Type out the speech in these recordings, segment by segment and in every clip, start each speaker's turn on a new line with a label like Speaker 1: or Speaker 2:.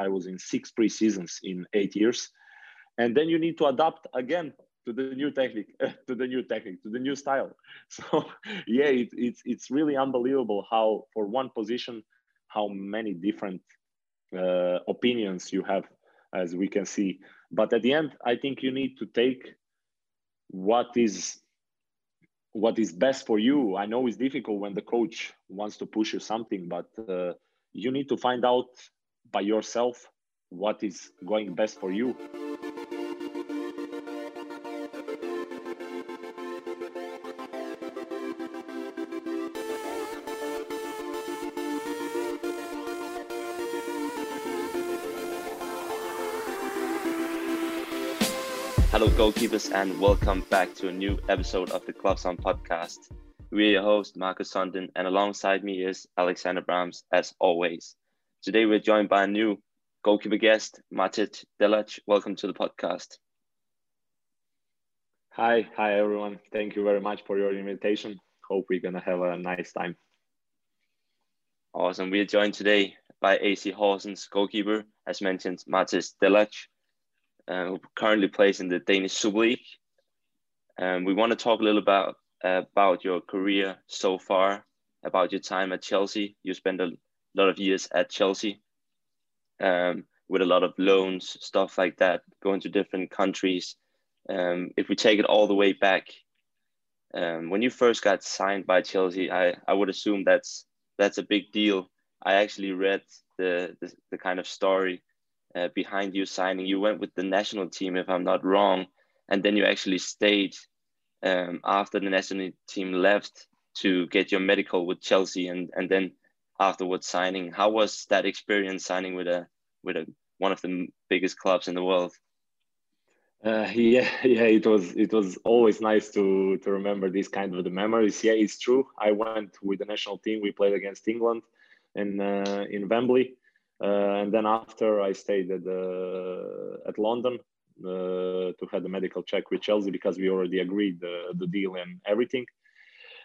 Speaker 1: I was in six pre-seasons in eight years, and then you need to adapt again to the new technique, to the new technique, to the new style. So yeah, it, it's it's really unbelievable how for one position, how many different uh, opinions you have, as we can see. But at the end, I think you need to take what is what is best for you. I know it's difficult when the coach wants to push you something, but uh, you need to find out by yourself what is going best for you.
Speaker 2: Hello, goalkeepers, and welcome back to a new episode of the Gloves On podcast. We're your host, Marcus Sundin, and alongside me is Alexander Brahms, as always. Today, we're joined by a new goalkeeper guest, Matej Delac. Welcome to the podcast.
Speaker 1: Hi, hi, everyone. Thank you very much for your invitation. Hope we're going to have a nice time.
Speaker 2: Awesome. We are joined today by AC Horsens goalkeeper, as mentioned, Matej Delac uh, who currently plays in the Danish Super League. Um, we want to talk a little about uh, about your career so far, about your time at Chelsea. You spent a lot of years at Chelsea um, with a lot of loans, stuff like that, going to different countries. Um, if we take it all the way back, um, when you first got signed by Chelsea, I, I would assume that's that's a big deal. I actually read the, the, the kind of story uh, behind you signing. You went with the national team, if I'm not wrong, and then you actually stayed um, after the national team left to get your medical with Chelsea, and and then afterwards signing. How was that experience signing with a with a one of the biggest clubs in the world?
Speaker 1: Uh, yeah, yeah, it was it was always nice to to remember these kind of the memories. Yeah, it's true. I went with the national team. We played against England in uh, in Wembley, uh, and then after I stayed at, at London uh, to have the medical check with Chelsea because we already agreed the, the deal and everything.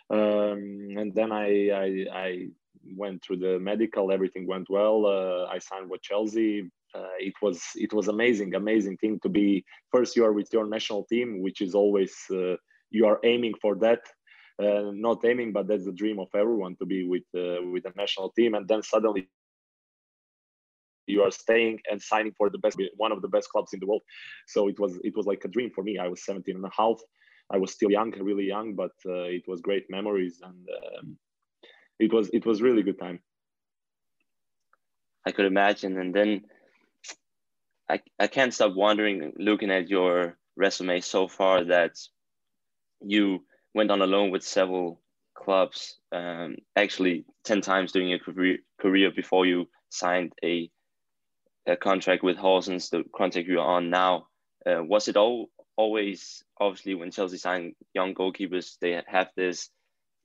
Speaker 1: Um, and then I, I, I, went through the medical, everything went well. Uh, I signed with Chelsea. Uh, it was it was amazing, amazing thing to be first. You are with your national team, which is always uh, you are aiming for that. Uh, not aiming, but that's the dream of everyone to be with with the national team. And then suddenly you are staying and signing for the best one of the best clubs in the world so it was it was like a dream for me i was 17 and a half i was still young really young but uh, it was great memories and um, it was it was really good time
Speaker 2: i could imagine and then i i can't stop wondering looking at your resume so far that you went on a loan with several clubs um, actually 10 times during your career, career before you signed a a contract with Horsens, the contract you're on now. Uh, was it all always obviously when Chelsea sign young goalkeepers, they have this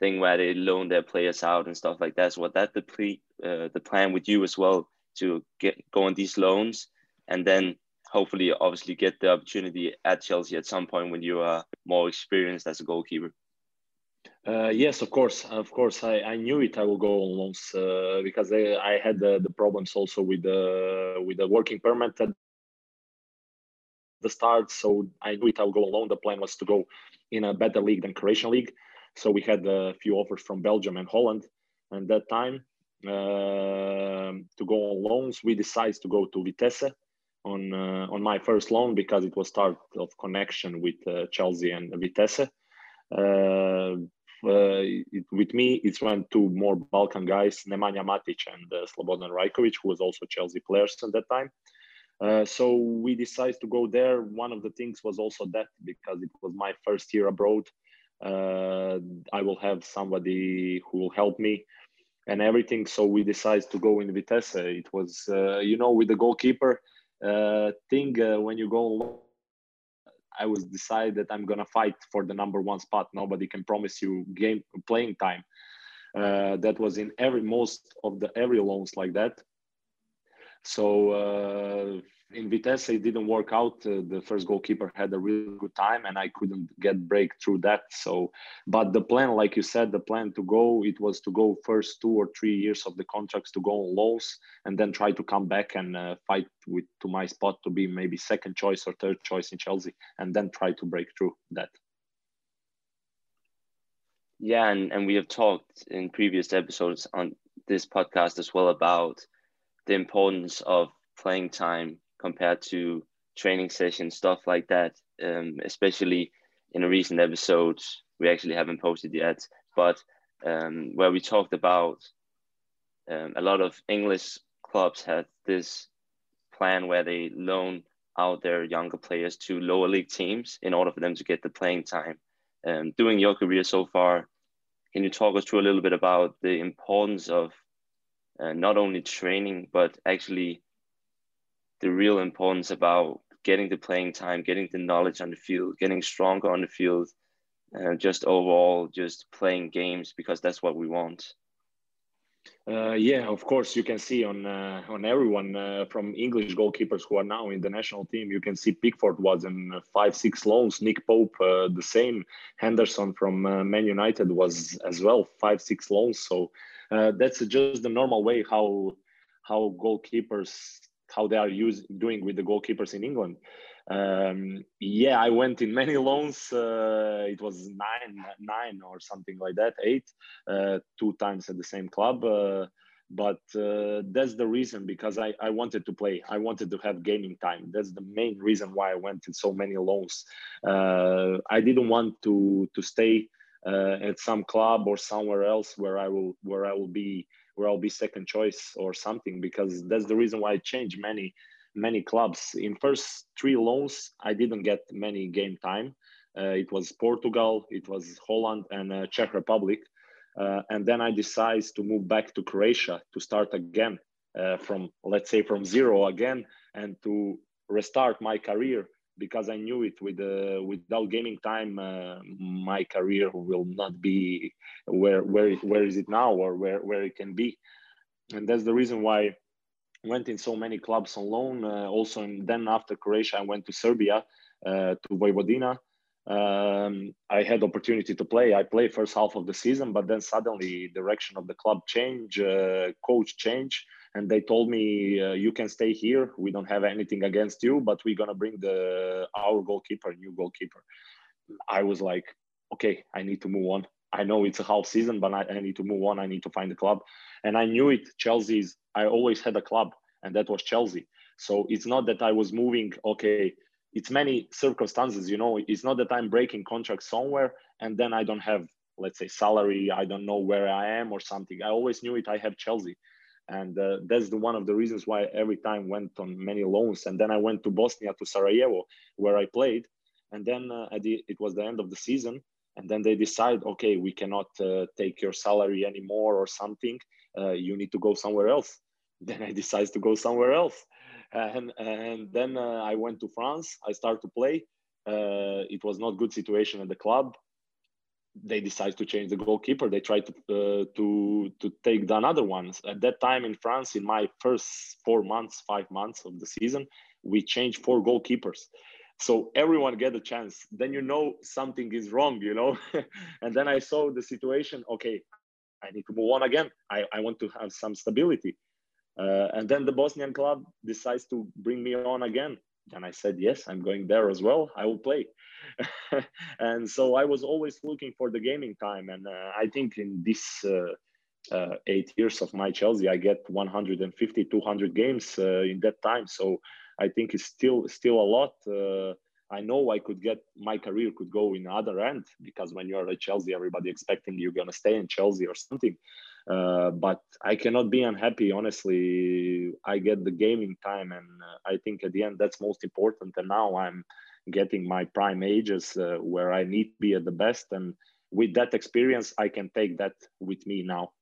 Speaker 2: thing where they loan their players out and stuff like that. So that the pre, uh, the plan with you as well to get go on these loans and then hopefully obviously get the opportunity at Chelsea at some point when you are more experienced as a goalkeeper?
Speaker 1: Uh, yes, of course, of course. I, I knew it. I will go on loans uh, because I, I had the, the problems also with the with the working permit at the start. So I knew it. I will go on loan. The plan was to go in a better league than Croatian league. So we had a few offers from Belgium and Holland, and that time uh, to go on loans, we decided to go to Vitesse on uh, on my first loan because it was start of connection with uh, Chelsea and Vitesse. Uh, uh, it, with me, it's went to more Balkan guys, Nemanja Matic and uh, Slobodan Rajkovic, who was also Chelsea players at that time. Uh, so we decided to go there. One of the things was also that because it was my first year abroad, I will have somebody who will help me and everything. So we decided to go in Vitesse. It was, uh, you know, with the goalkeeper uh, thing when you go I was decided that I'm gonna fight for the number one spot. Nobody can promise you game playing time. Uh, that was in every most of the every loans like that. So uh, in Vitesse, it didn't work out. Uh, the first goalkeeper had a really good time, and I couldn't get break through that. So, but the plan, like you said, the plan to go, it was to go first two or three years of the contracts to go on loans, and then try to come back and uh, fight with to my spot to be maybe second choice or third choice in Chelsea, and then try to break through that.
Speaker 2: Yeah, and, and we have talked in previous episodes on this podcast as well about the importance of playing time compared to training sessions, stuff like that. Um, especially in a recent episode, we actually haven't posted yet, but um, where we talked about um, a lot of English clubs had this plan where they loan out their younger players to lower league teams in order for them to get the playing time. Um, doing your career so far, can you talk us through a little bit about the importance of uh, not only training but actually the real importance about getting the playing time, getting the knowledge on the field, getting stronger on the field, and just overall just playing games because that's what we want.
Speaker 1: Uh, yeah, of course, you can see on uh, on everyone uh, from English goalkeepers who are now in the national team. You can see Pickford was in five, six loans. Nick Pope, uh, the same. Henderson from uh, Man United was as well five, six loans. So uh, that's just the normal way how how goalkeepers how they are using doing with the goalkeepers in England. Um, yeah, I went in many loans. Uh, it was nine, nine or something like that, eight, uh, two times at the same club. Uh, but uh, that's the reason because I, I wanted to play. I wanted to have gaming time. That's the main reason why I went in so many loans. Uh, I didn't want to to stay uh, at some club or somewhere else where I will where I will be where I'll be second choice or something because that's the reason why I changed many many clubs. In first three loans, I didn't get many game time. Uh, it was Portugal, it was Holland, and uh, Czech Republic. Uh, and then I decided to move back to Croatia to start again uh, from, let's say, from zero again and to restart my career because I knew it with uh, without gaming time, uh, my career will not be where where where is it now or where where it can be, and that's the reason why I went in so many clubs on loan. Uh, also, and then after Croatia, I went to Serbia uh, to Vojvodina. Um, I had opportunity to play. I played first half of the season, but then suddenly direction of the club change, uh, coach change and they told me uh, you can stay here. We don't have anything against you but we're going to bring the our goalkeeper new goalkeeper. I was like okay i need to move on. I know it's a half season but I, I need to move on. I need to find a club. And i knew it. Chelsea's i always had a club and that was chelsea. So it's not that i was moving okay it's many circumstances you know. It's not that i'm breaking contract somewhere and then i don't have let's say salary i don't know where i am or something. I always knew it. I have chelsea and uh, that's the one of the reasons why every time went on many loans. And then i went to bosnia to sarajevo where i played. And then uh, the, it was the end of the season. And then they decide okay we cannot uh, take your salary anymore or something. Uh, you need to go somewhere else. Then i decided to go somewhere else. And, and then uh, i went to france. I started to play. Uh, it was not good situation at the club they decide to change the goalkeeper. They try to uh, to to take the another ones. At that time in France, in my first four months, five months of the season, we changed four goalkeepers. So everyone get a chance. Then you know something is wrong, you know. and then I saw the situation. Okay, I need to move on again. I, I want to have some stability. Uh, and then the Bosnian club decides to bring me on again. And I said, yes, I'm going there as well. I will play. and so I was always looking for the gaming time. And uh, I think in this uh, uh, eight years of my Chelsea, I get 150, 200 games uh, in that time. So I think it's still still a lot. Uh, I know I could get my career could go in other end because when you're at Chelsea, everybody expecting you're gonna stay in Chelsea or something. Uh, but I cannot be unhappy. Honestly, I get the gaming time, and uh, I think at the end that's most important. And now I'm getting my prime ages uh, where I need to be at the best, and with that experience, I can take that with me now.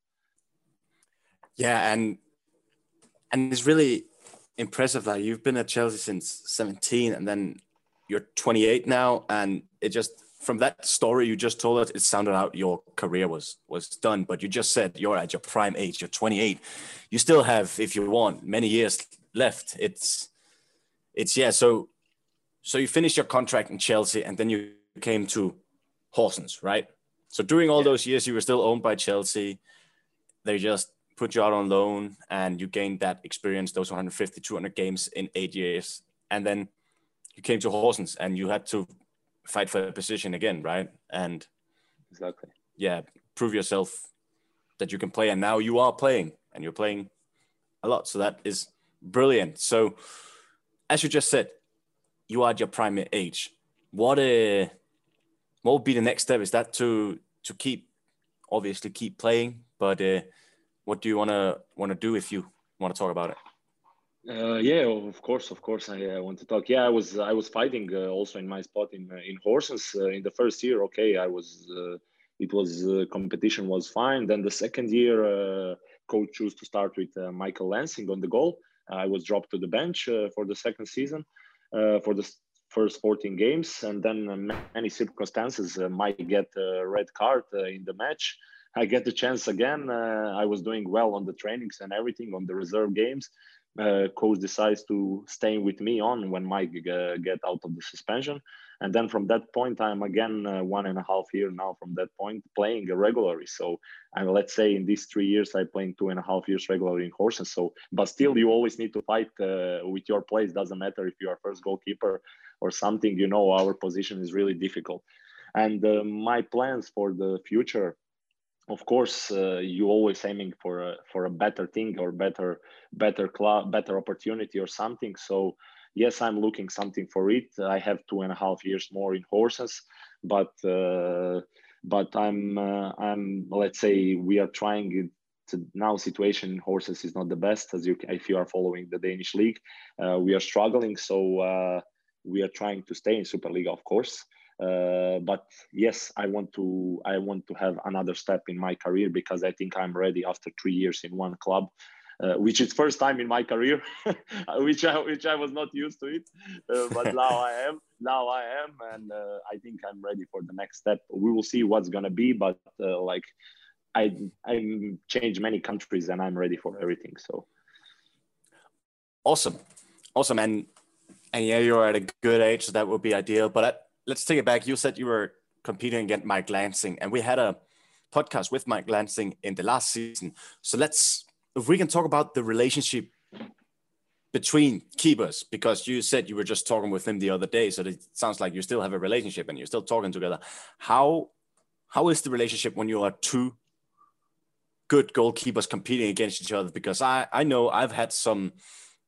Speaker 3: Yeah, and and it's really impressive that you've been at Chelsea since 17, and then you're 28 now, and it just from that story you just told us, it sounded out your career was was done. But you just said you're at your prime age. You're 28. You still have, if you want, many years left. It's it's yeah. So so you finished your contract in Chelsea, and then you came to Horsens, right? So during all yeah. those years, you were still owned by Chelsea. They just put you out on loan, and you gained that experience, those 150, 200 games in eight years, and then you came to Horsens, and you had to fight for a position again, right? And
Speaker 2: exactly,
Speaker 3: yeah, prove yourself that you can play, and now you are playing, and you're playing a lot. So that is brilliant. So, as you just said, you are at your prime age. What uh, what would be the next step? Is that to to keep, obviously keep playing, but uh, what do you want to want to do if you want to talk about it?
Speaker 1: Uh, yeah, of course, of course, I, I, want to talk. Yeah, I was I was fighting uh, also in my spot in uh, in Horsens uh, in the first year. Okay, I was. Uh, it was uh, competition was fine. Then the second year, coach chose to start with Michael Lansing on the goal. I was dropped to the bench for the second season for the first 14 games, and then many circumstances might get a red card in the match. I get the chance again. I was doing well on the trainings and everything on the reserve games uh, coach decides to stay with me on when Mike uh, get out of the suspension, and then from that point I'm again uh, one and a half year now from that point playing regularly. So and let's say in these three years I playing two and a half years regularly in Horsens. So but still you always need to fight uh, with your place. Doesn't matter if you are first goalkeeper or something. You know our position is really difficult, and uh, my plans for the future of course uh, you always aiming for a, for a better thing or better better club better opportunity or something. So yes i'm looking something for it. I have two and a half years more in horses but uh, but i'm uh, i'm let's say we are trying to now situation in Horsens is not the best as you if you are following the danish league. Uh, we are struggling so uh, we are trying to stay in superliga of course uh, but yes, I want to I want to have another step in my career because I think I'm ready after three years in one club. Uh, which is first time in my career, which I which I was not used to it, uh, but now I am. Now I am, and uh, I think I'm ready for the next step. We will see what's gonna be, but uh, like I I changed many countries and I'm ready for everything. So
Speaker 3: awesome, awesome, and and yeah, you're at a good age, so that would be ideal. But I, let's take it back. You said you were competing against Mike Lansing, and we had a podcast with Mike Lansing in the last season. So let's, if we can talk about the relationship between keepers, because you said you were just talking with him the other day. So it sounds like you still have a relationship and you're still talking together. How how is the relationship when you are two good goalkeepers competing against each other? Because I I know I've had some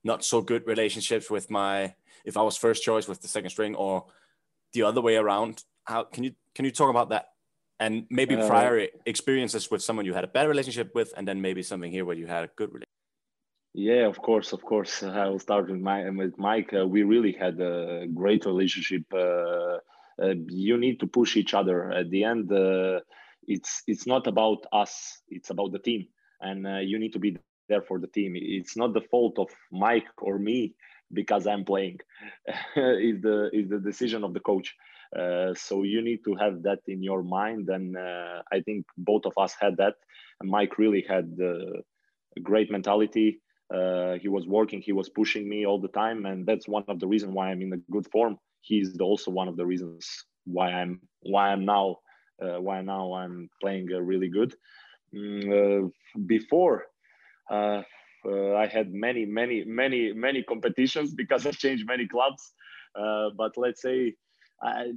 Speaker 3: not so good relationships with my if I was first choice with the second string or the other way around. How can you can you talk about that? And maybe uh, prior experiences with someone you had a bad relationship with, and then maybe something here where you had a good relationship.
Speaker 1: Yeah, of course, of course. I will start with my with Mike. Uh, we really had a great relationship. Uh, uh, you need to push each other. At the end, uh, it's it's not about us. It's about the team, and uh, you need to be there for the team. It's not the fault of Mike or me because I'm playing is the is the decision of the coach. Uh, so you need to have that in your mind, and uh, I think both of us had that. And Mike really had uh, a great mentality. Uh, he was working, he was pushing me all the time, and that's one of the reasons why I'm in a good form. He's also one of the reasons why I'm why I'm now uh, why now I'm playing really good. Mm, before uh, I had many, many, many, many competitions because I changed many clubs. Uh, but let's say I,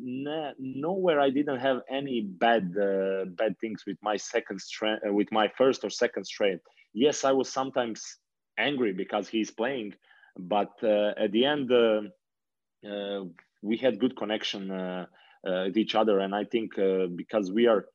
Speaker 1: nowhere I didn't have any bad uh, bad things with my second strength, uh, with my first or second strength. Yes, I was sometimes angry because he's playing, but uh, at the end uh, we had good connection with each other, and I think because we are,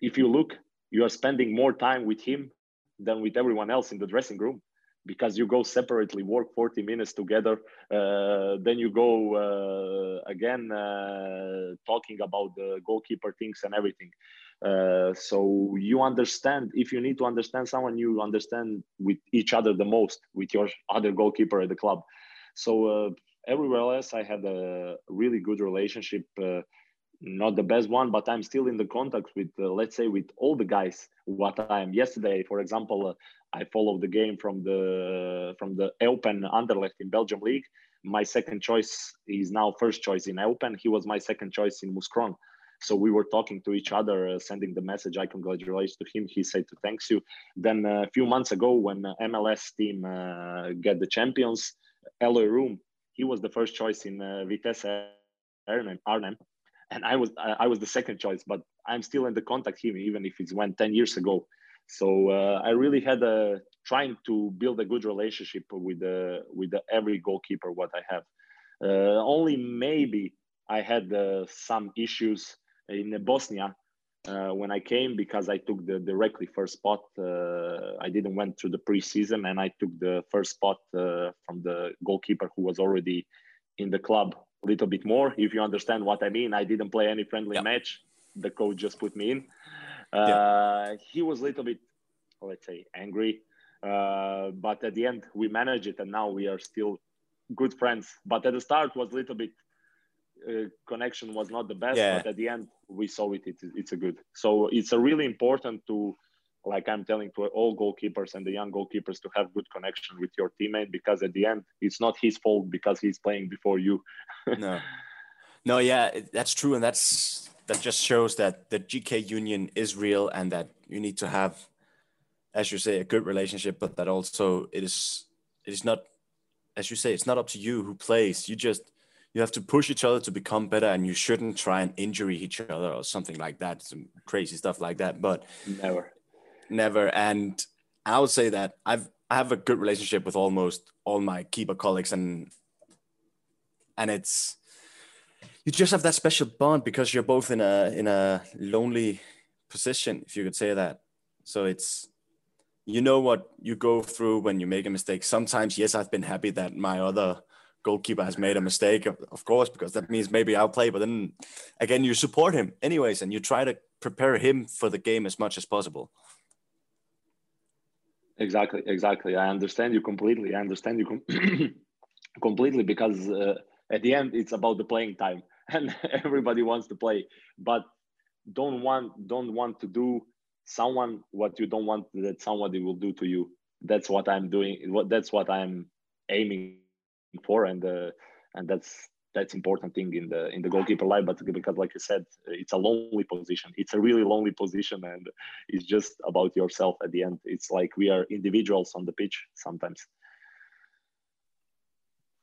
Speaker 1: if you look, you are spending more time with him than with everyone else in the dressing room because you go separately work 40 minutes together uh, then you go uh, again uh, talking about the goalkeeper things and everything. Uh, so you understand if you need to understand someone you understand with each other the most with your other goalkeeper at the club. So uh, everywhere else i had a really good relationship uh, not the best one, but I'm still in the contact with, uh, let's say, with all the guys. What I am yesterday, for example, uh, I followed the game from the from the Eupen Anderlecht in Belgium league. My second choice is now first choice in Eupen. He was my second choice in Mouscron. So we were talking to each other, uh, sending the message. I congratulate to him. He said to thanks you. Then uh, a few months ago, when MLS team uh, get the champions, Eloy Room, he was the first choice in uh, Vitesse Arnhem and I was I was the second choice, but I'm still in the contact him even if it's went ten years ago. So uh, I really had a trying to build a good relationship with the with the, every goalkeeper what I have. Uh, only maybe I had uh, some issues in Bosnia uh, when I came because I took the directly first spot. Uh, I didn't went through the preseason and I took the first spot uh, from the goalkeeper who was already in the club little bit more. If you understand what I mean, I didn't play any friendly match. The coach just put me in. Uh, He was a little bit, let's say, angry. Uh, but at the end, we managed it, and now we are still good friends. But at the start, was a little bit uh, connection was not the best. Yeah. But at the end, we saw it. it. It's a good. So it's a really important to like I'm telling to all goalkeepers and the young goalkeepers to have good connection with your teammate because at the end it's not his fault because he's playing before you.
Speaker 3: no, no, yeah, that's true, and that's that just shows that the GK union is real and that you need to have, as you say, a good relationship, but that also it is it is not, as you say, it's not up to you who plays. You just you have to push each other to become better and you shouldn't try and injury each other or something like that some crazy stuff like that but
Speaker 1: never
Speaker 3: never. And I would say that I've I have a good relationship with almost all my keeper colleagues, and and it's you just have that special bond because you're both in a in a lonely position, if you could say that. So it's you know what you go through when you make a mistake. Sometimes, yes, I've been happy that my other goalkeeper has made a mistake, of course, because that means maybe I'll play. But then again, you support him anyways, and you try to prepare him for the game as much as possible.
Speaker 1: Exactly, exactly. I understand you completely. I understand you com- completely because uh, at the end it's about the playing time, and everybody wants to play, but don't want don't want to do someone what you don't want that somebody will do to you. That's what I'm doing. What that's what I'm aiming for, and uh, and that's that's important thing in the in the goalkeeper life but because like you said it's a lonely position. It's a really lonely position and it's just about yourself at the end. It's like we are individuals on the pitch sometimes.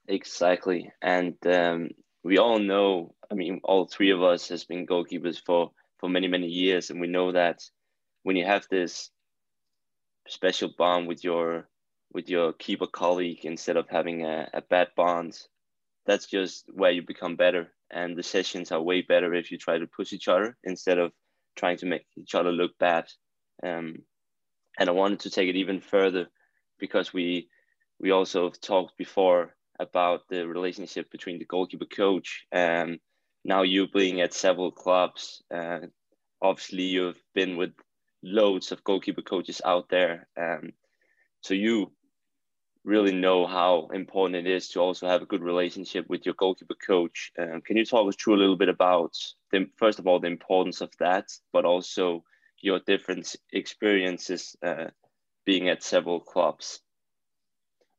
Speaker 2: Exactly. And um, we all know i mean all three of us has been goalkeepers for for many many years and we know that when you have this special bond with your with your keeper colleague instead of having a, a bad bond that's just where you become better. And the sessions are way better if you try to push each other instead of trying to make each other look bad. Um, and I wanted to take it even further because we we also talked before about the relationship between the goalkeeper coach and now you being at several clubs. Uh, obviously, you've been with loads of goalkeeper coaches out there. Um, so you really know how important it is to also have a good relationship with your goalkeeper coach. Um, can you talk us through a little bit about the first of all the importance of that, but also your different experiences uh, being at several clubs?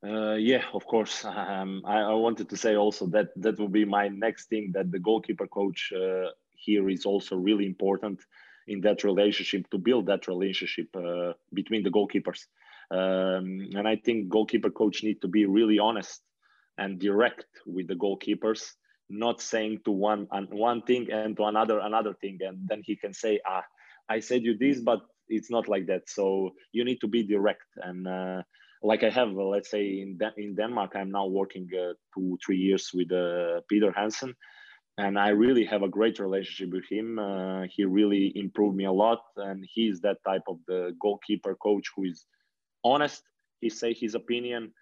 Speaker 1: Uh, yeah, of course. Um, I, I, wanted to say also that that will be my next thing. That the goalkeeper coach uh, here is also really important in that relationship to build that relationship uh, between the goalkeepers um, and I think goalkeeper coach need to be really honest and direct with the goalkeepers, not saying to one one thing and to another another thing, and then he can say, "Ah, I said you this, but it's not like that." So you need to be direct and. Uh, like I have, uh, let's say in in Denmark, I'm now working uh, two three years with uh, Peter Hansen, and I really have a great relationship with him. Uh, he really improved me a lot, and he's that type of the goalkeeper coach who is honest. He say his opinion.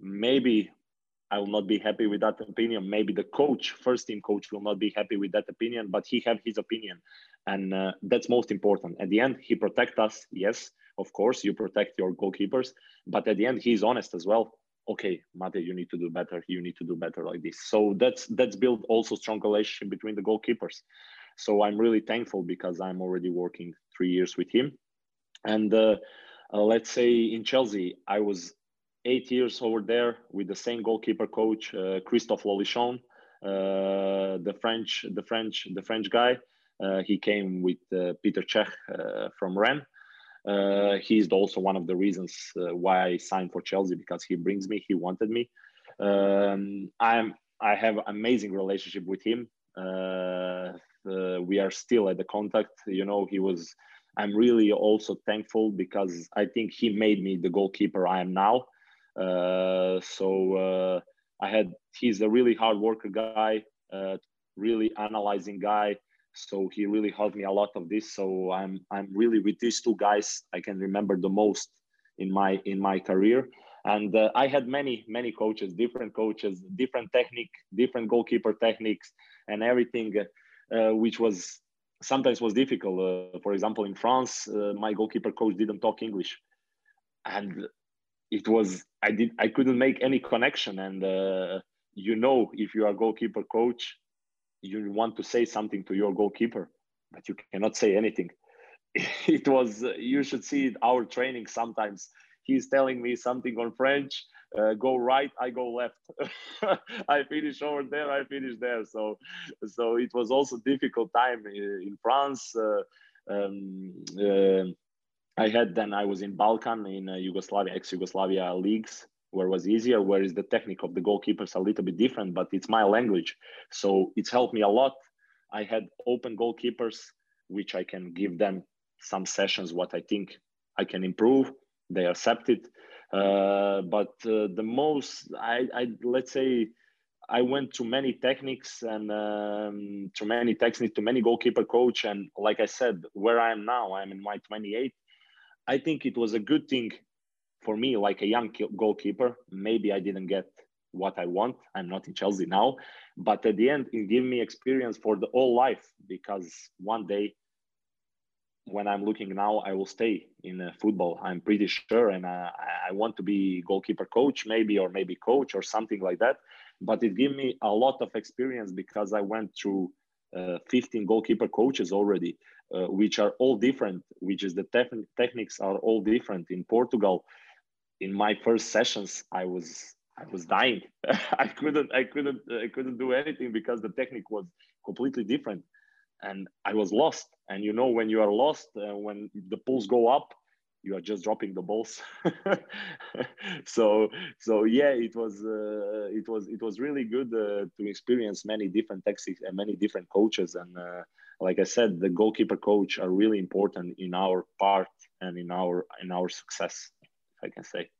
Speaker 1: Maybe I will not be happy with that opinion. Maybe the coach, first team coach, will not be happy with that opinion, but he have his opinion, and uh, that's most important. At the end, he protect us. Yes, of course, you protect your goalkeepers, but at the end, he's honest as well. Okay, Mate, you need to do better. You need to do better like this. So that's that's build also strong relationship between the goalkeepers. So I'm really thankful because I'm already working three years with him. And uh, uh, let's say in Chelsea, I was eight years over there with the same goalkeeper coach, uh, Christophe Lolichon, uh, the French, the French, the French guy. Uh, he came with uh, Peter Cech uh, from Rennes. he's also one of the reasons why I signed for Chelsea because he brings me. He wanted me. Um, I'm. I have amazing relationship with him. we are still at the contact. You know, he was I'm really also thankful because I think he made me the goalkeeper I am now. Uh, so uh, I had he's a really hard worker guy, uh, really analyzing guy. So he really helped me a lot of this. So I'm I'm really with these two guys I can remember the most in my in my career. And uh, I had many many coaches, different coaches, different technique, different goalkeeper techniques, and everything, uh, which was sometimes was difficult. Uh, for example, in France, uh, my goalkeeper coach didn't talk English, and it was I did I couldn't make any connection. And uh, you know, if you are goalkeeper coach, you want to say something to your goalkeeper, but you cannot say anything. it was you should see our training sometimes. He's telling me something on French, uh, go right, I go left. I finish over there, I finish there. So, so it was also difficult time in France. Uh, um, uh, I had then I was in Balkan in uh, Yugoslavia, ex-Yugoslavia leagues, where was easier. Where is the technique of the goalkeepers a little bit different, but it's my language, so it's helped me a lot. I had open goalkeepers, which I can give them some sessions what I think I can improve. They accept it. Uh, but uh, the most, I, I let's say, I went to many techniques and um, to many techniques, to many goalkeeper coach, and like I said, where I am now, I'm in my 28. I think it was a good thing for me, like a young goalkeeper. Maybe I didn't get what I want. I'm not in Chelsea now, but at the end, it gave me experience for the whole life because one day when I'm looking now, I will stay in uh, football. I'm pretty sure, and uh, I want to be goalkeeper coach, maybe, or maybe coach or something like that. But it gave me a lot of experience because I went through uh, 15 goalkeeper coaches already, uh, which are all different. Which is the tef- techniques are all different. In Portugal, in my first sessions, I was I was dying. I couldn't I couldn't I couldn't do anything because the technique was completely different and I was lost. And you know, when you are lost, uh, when the pulls go up, you are just dropping the balls. so, so yeah, it was, uh, it was, it was really good uh, to experience many different tactics and many different coaches. And uh, like I said, the goalkeeper coach are really important in our part and in our in our success. If I can say.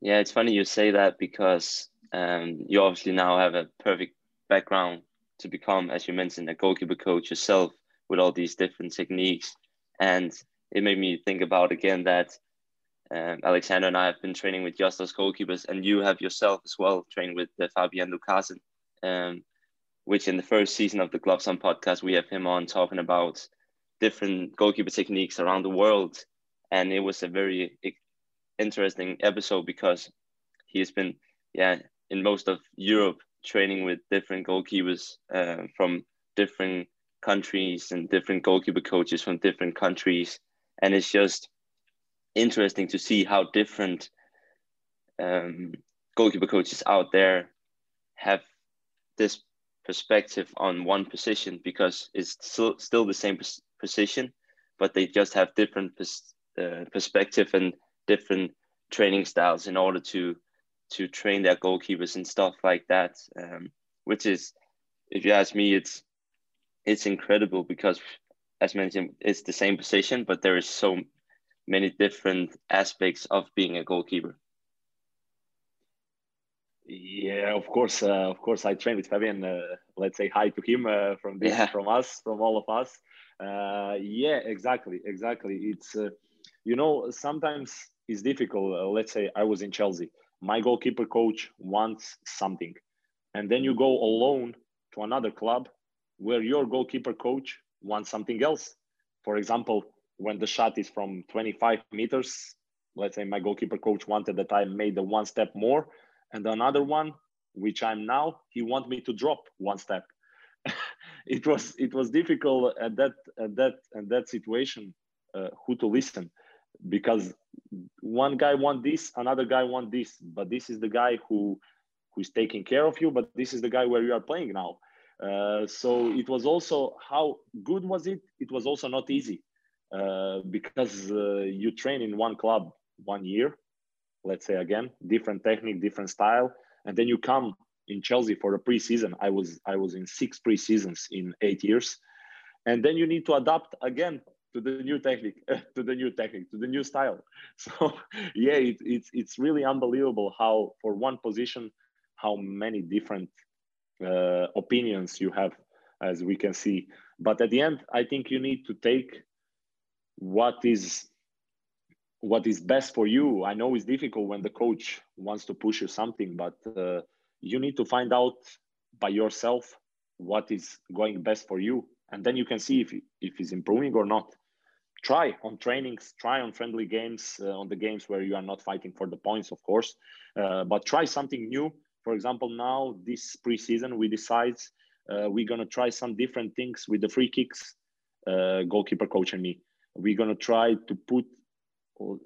Speaker 2: Yeah, it's funny you say that because um, you obviously now have a perfect background to become, as you mentioned, a goalkeeper coach yourself with all these different techniques. And it made me think about again that um, Alexander and I have been training with just those goalkeepers, and you have yourself as well trained with uh, Fabian Lucassen, um, which in the first season of the Gloves On podcast, we have him on talking about different goalkeeper techniques around the world. And it was a very interesting episode because he has been, yeah, in most of Europe training with different goalkeepers uh, from different countries and different goalkeeper coaches from different countries, and it's just interesting to see how different um, goalkeeper coaches out there have this perspective on one position because it's still still the same position, but they just have different pers- uh, perspective and different training styles in order to to train their goalkeepers and stuff like that. Um, which is, if you ask me, it's it's incredible because, as mentioned, it's the same position, but there is so many different aspects of being a goalkeeper.
Speaker 1: Yeah, of course, uh, of course. I train with Fabian. Uh, let's say hi to him uh, from this, yeah. from us, from all of us. Uh, yeah, exactly, exactly. It's uh, you know sometimes it's difficult. Uh, let's say I was in Chelsea my goalkeeper coach wants something. And then you go alone to another club where your goalkeeper coach wants something else. For example when the shot is from 25 meters let's say my goalkeeper coach wanted that i made the one step more and another one which i'm now he want me to drop one step. It was it was difficult at that at that at that situation uh, who to listen because one guy want this another guy want this but this is the guy who who's taking care of you but this is the guy where you are playing now. Uh, so it was also how good was it? It was also not easy uh, because uh, you train in one club one year let's say again different technique different style and then you come in chelsea for a preseason. I was i was in six preseasons in eight years. And then you need to adapt again to the new technique to the new technique to the new style. So yeah it, it's it's really unbelievable how for one position how many different uh, opinions you have as we can see. But at the end i think you need to take what is what is best for you. I know it's difficult when the coach wants to push you something but uh, you need to find out by yourself what is going best for you. And then you can see if if he's improving or not try on trainings try on friendly games uh, on the games where you are not fighting for the points of course uh, but try something new. For example now this preseason we decide uh, we're going to try some different things with the free kicks uh, goalkeeper coach and me. We're going to try to put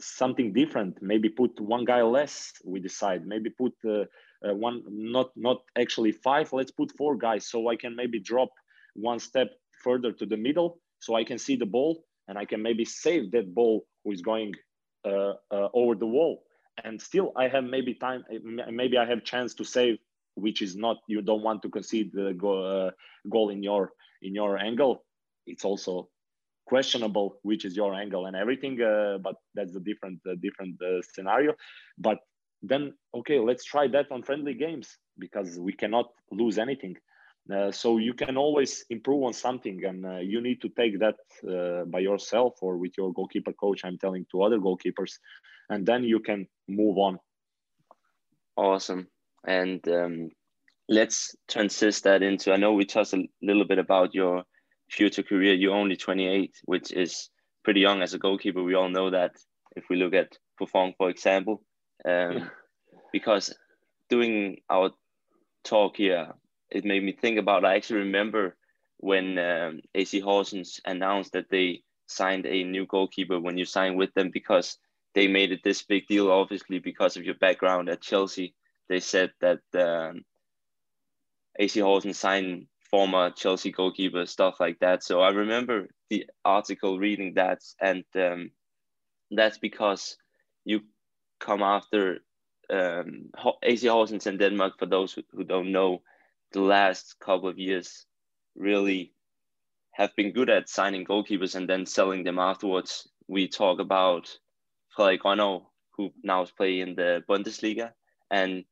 Speaker 1: something different maybe put one guy less we decide. Maybe put uh, uh, one not not actually five let's put four guys so i can maybe drop one step further to the middle so i can see the ball and I can maybe save that ball who is going uh, uh, over the wall. And still, I have maybe time. Maybe I have chance to save, which is not you don't want to concede the goal, uh, goal in your in your angle. It's also questionable which is your angle and everything. Uh, but that's a different different uh, scenario. But then okay, let's try that on friendly games because we cannot lose anything. Uh, so you can always improve on something and uh, you need to take that uh, by yourself or with your goalkeeper coach i'm telling to other goalkeepers and then you can move on.
Speaker 2: Awesome. And um, let's transist that into i know we touched a little bit about your future career. You're only 28 which is pretty young as a goalkeeper. We all know that if we look at Buffon, for example. Um, because doing our talk here it made me think about. I actually remember when um, AC Horsens announced that they signed a new goalkeeper when you signed with them because they made it this big deal, obviously because of your background at Chelsea. They said that um, AC Horsens signed former Chelsea goalkeeper, stuff like that. So I remember the article reading that, and um, that's because you come after um, AC Horsens in Denmark. For those who, who don't know, the last couple of years really have been good at signing goalkeepers and then selling them afterwards. We talk about Frederik who now is playing in the Bundesliga, and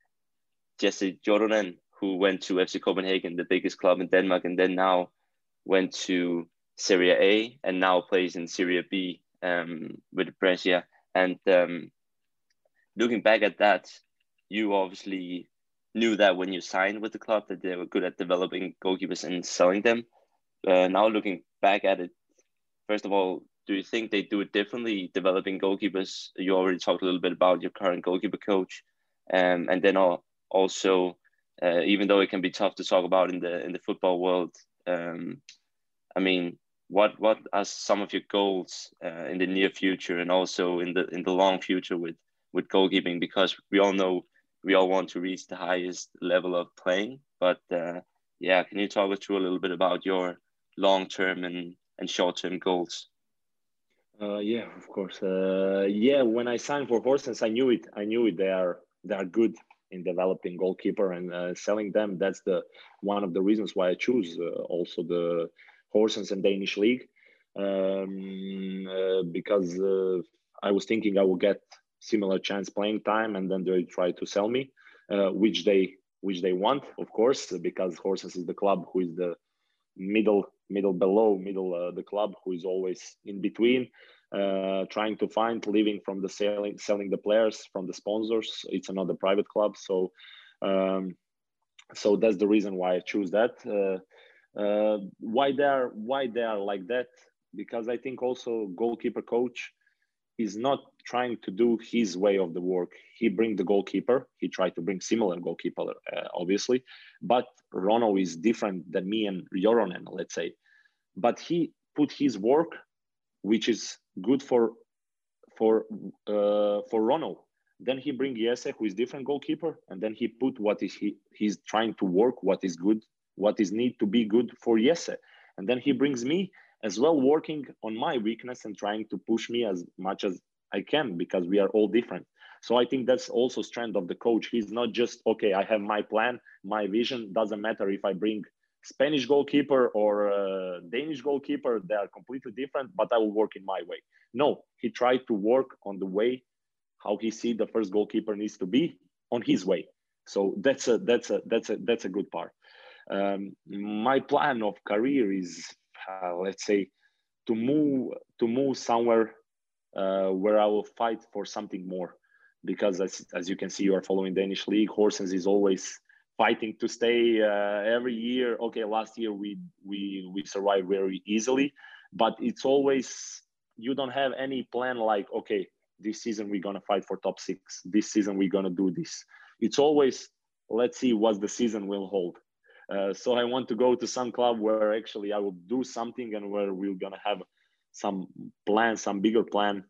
Speaker 2: Jesse Joronen, who went to FC Copenhagen, the biggest club in Denmark, and then now went to Serie A and now plays in Serie B um, with Brescia. And um, looking back at that, you obviously knew that when you signed with the club that they were good at developing goalkeepers and selling them. Uh, now looking back at it, first of all, do you think they do it differently developing goalkeepers? You already talked a little bit about your current goalkeeper coach, um, and then also, uh, even though it can be tough to talk about in the in the football world, um, I mean, what what are some of your goals uh, in the near future and also in the in the long future with with goalkeeping? Because we all know we all want to reach the highest level of playing. But uh, yeah, can you talk us through a little bit about your long term and, and short term goals?
Speaker 1: Uh, yeah, of course. Uh, yeah, when I signed for Horsens, I knew it. I knew it. They are they are good in developing goalkeeper and uh, selling them. That's the one of the reasons why I choose uh, also the Horsens and Danish league um, uh, because I was thinking I will get similar chance playing time, and then they try to sell me, uh, which they which they want, of course, because Horsens is the club who is the middle middle below middle uh, the club who is always in between uh, trying to find living from the selling selling the players from the sponsors. It's another private club so um, so that's the reason why i choose that. Uh, uh, why they are why they are like that? Because i think also goalkeeper coach is not trying to do his way of the work. He bring the goalkeeper. He tried to bring similar goalkeeper, uh, obviously, but Rønnow is different than me and Joronen, let's say. But he put his work, which is good for for uh, for Rønnow. Then he bring Jesse, who is different goalkeeper, and then he put what is he he's trying to work, what is good, what is need to be good for Jesse, and then he brings me as well, working on my weakness and trying to push me as much as I can because we are all different. So I think that's also strength of the coach. He's not just okay. I have my plan, my vision. Doesn't matter if I bring Spanish goalkeeper or uh, Danish goalkeeper. They are completely different, but I will work in my way. No, he tried to work on the way how he see the first goalkeeper needs to be on his way. So that's a that's a that's a that's a good part. Um, my plan of career is, let's say, to move to move somewhere uh, where I will fight for something more. Because as, as you can see, you are following Danish league. Horsens is always fighting to stay uh, every year. Okay, last year we we we survived very easily, but it's always you don't have any plan like okay, this season we're gonna fight for top six. This season we're gonna do this. It's always let's see what the season will hold. Uh, so I want to go to some club where actually I will do something and where we're gonna have some plan, some bigger plan.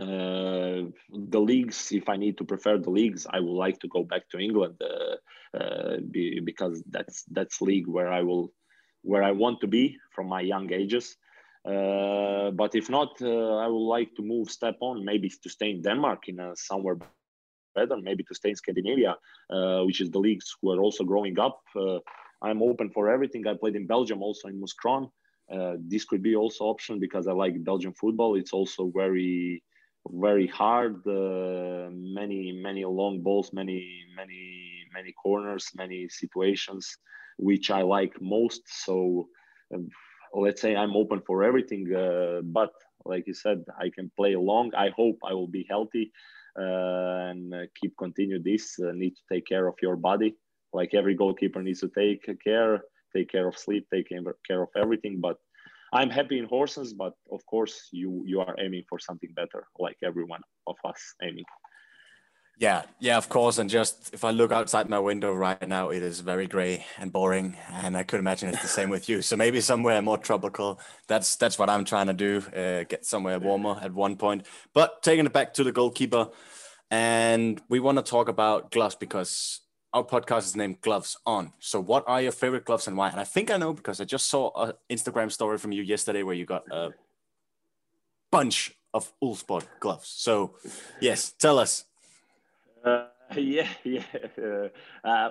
Speaker 1: Uh, the leagues, if I need to prefer the leagues, I would like to go back to England uh, uh, be, because that's that's league where I will, where I want to be from my young ages. Uh, but if not, I would like to move step on, maybe to stay in Denmark in a somewhere better, maybe to stay in Scandinavia, uh, which is the leagues who are also growing up. I'm open for everything. I played in Belgium, also in Mouscron. Uh, this could be also option because I like Belgian football. It's also very, very hard. Uh, many, many long balls, many, many, many corners, many situations, which I like most. So um, let's say I'm open for everything. Uh, but like you said, I can play long. I hope I will be healthy uh, and uh, keep continue this. need to take care of your body, like every goalkeeper needs to take care take care of sleep, take care of everything. But I'm happy in Horsens, but of course you you are aiming for something better, like everyone of us aiming.
Speaker 3: Yeah, yeah, of course. And just if I look outside my window right now, it is very gray and boring, and I could imagine it's the same with you. So maybe somewhere more tropical. That's that's what I'm trying to do. Uh, get somewhere warmer at one point. But taking it back to the goalkeeper, and we want to talk about gloves because our podcast is named Gloves On. So, what are your favorite gloves and why? And I think I know because I just saw an Instagram story from you yesterday where you got a bunch of Uhlsport gloves. So, yes, tell us.
Speaker 1: Yeah, yeah. Uh,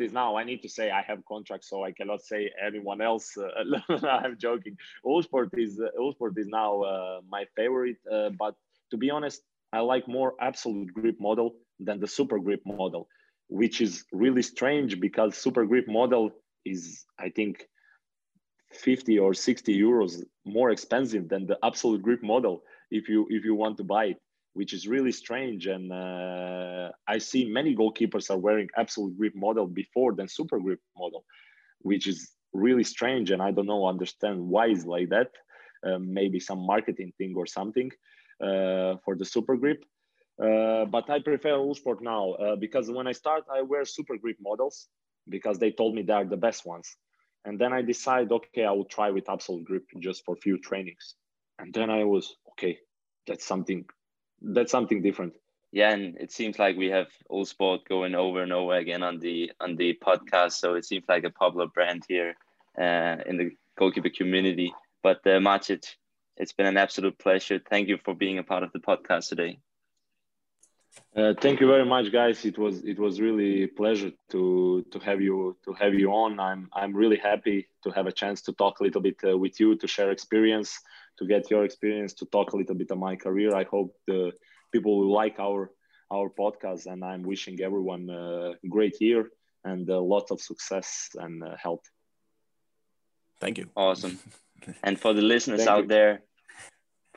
Speaker 1: is now. I need to say I have contract, so I cannot say anyone else. Uh, I'm joking. Uhlsport is uh, Uhlsport is now uh, my favorite. But to be honest, I like more absolute grip model than the super grip model which is really strange because super grip model is i think 50 or 60 euros more expensive than the absolute grip model if you if you want to buy it which is really strange and uh, i see many goalkeepers are wearing absolute grip model before than super grip model which is really strange and i don't know understand why it's like that uh, maybe some marketing thing or something uh, for the super grip uh, but I prefer Uhlsport now uh, because when I start, I wear super grip models because they told me they are the best ones. And then I decide, okay, I will try with absolute grip just for few trainings. And then I was, okay, that's something, that's something different.
Speaker 2: Yeah, and it seems like we have Uhlsport going over and over again on the on the podcast. So it seems like a popular brand here uh, in the goalkeeper community. But uh, it's been an absolute pleasure. Thank you for being a part of the podcast today.
Speaker 1: Uh, thank you very much, guys. It was it was really a pleasure to to have you to have you on. I'm I'm really happy to have a chance to talk a little bit uh, with you, to share experience, to get your experience, to talk a little bit of my career. I hope the people will like our our podcast, and I'm wishing everyone a great year and uh, lots of success and uh, health.
Speaker 3: Thank you.
Speaker 2: Awesome. and for the listeners out you. there,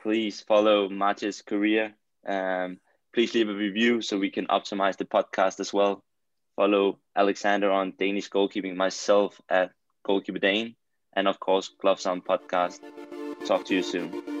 Speaker 2: please follow Matej's career. Um, Please leave a review so we can optimize the podcast as well. Follow Alexander on Danish goalkeeping, myself at Goalkeeper Dane, and of course, Gloves on Podcast. Talk to you soon.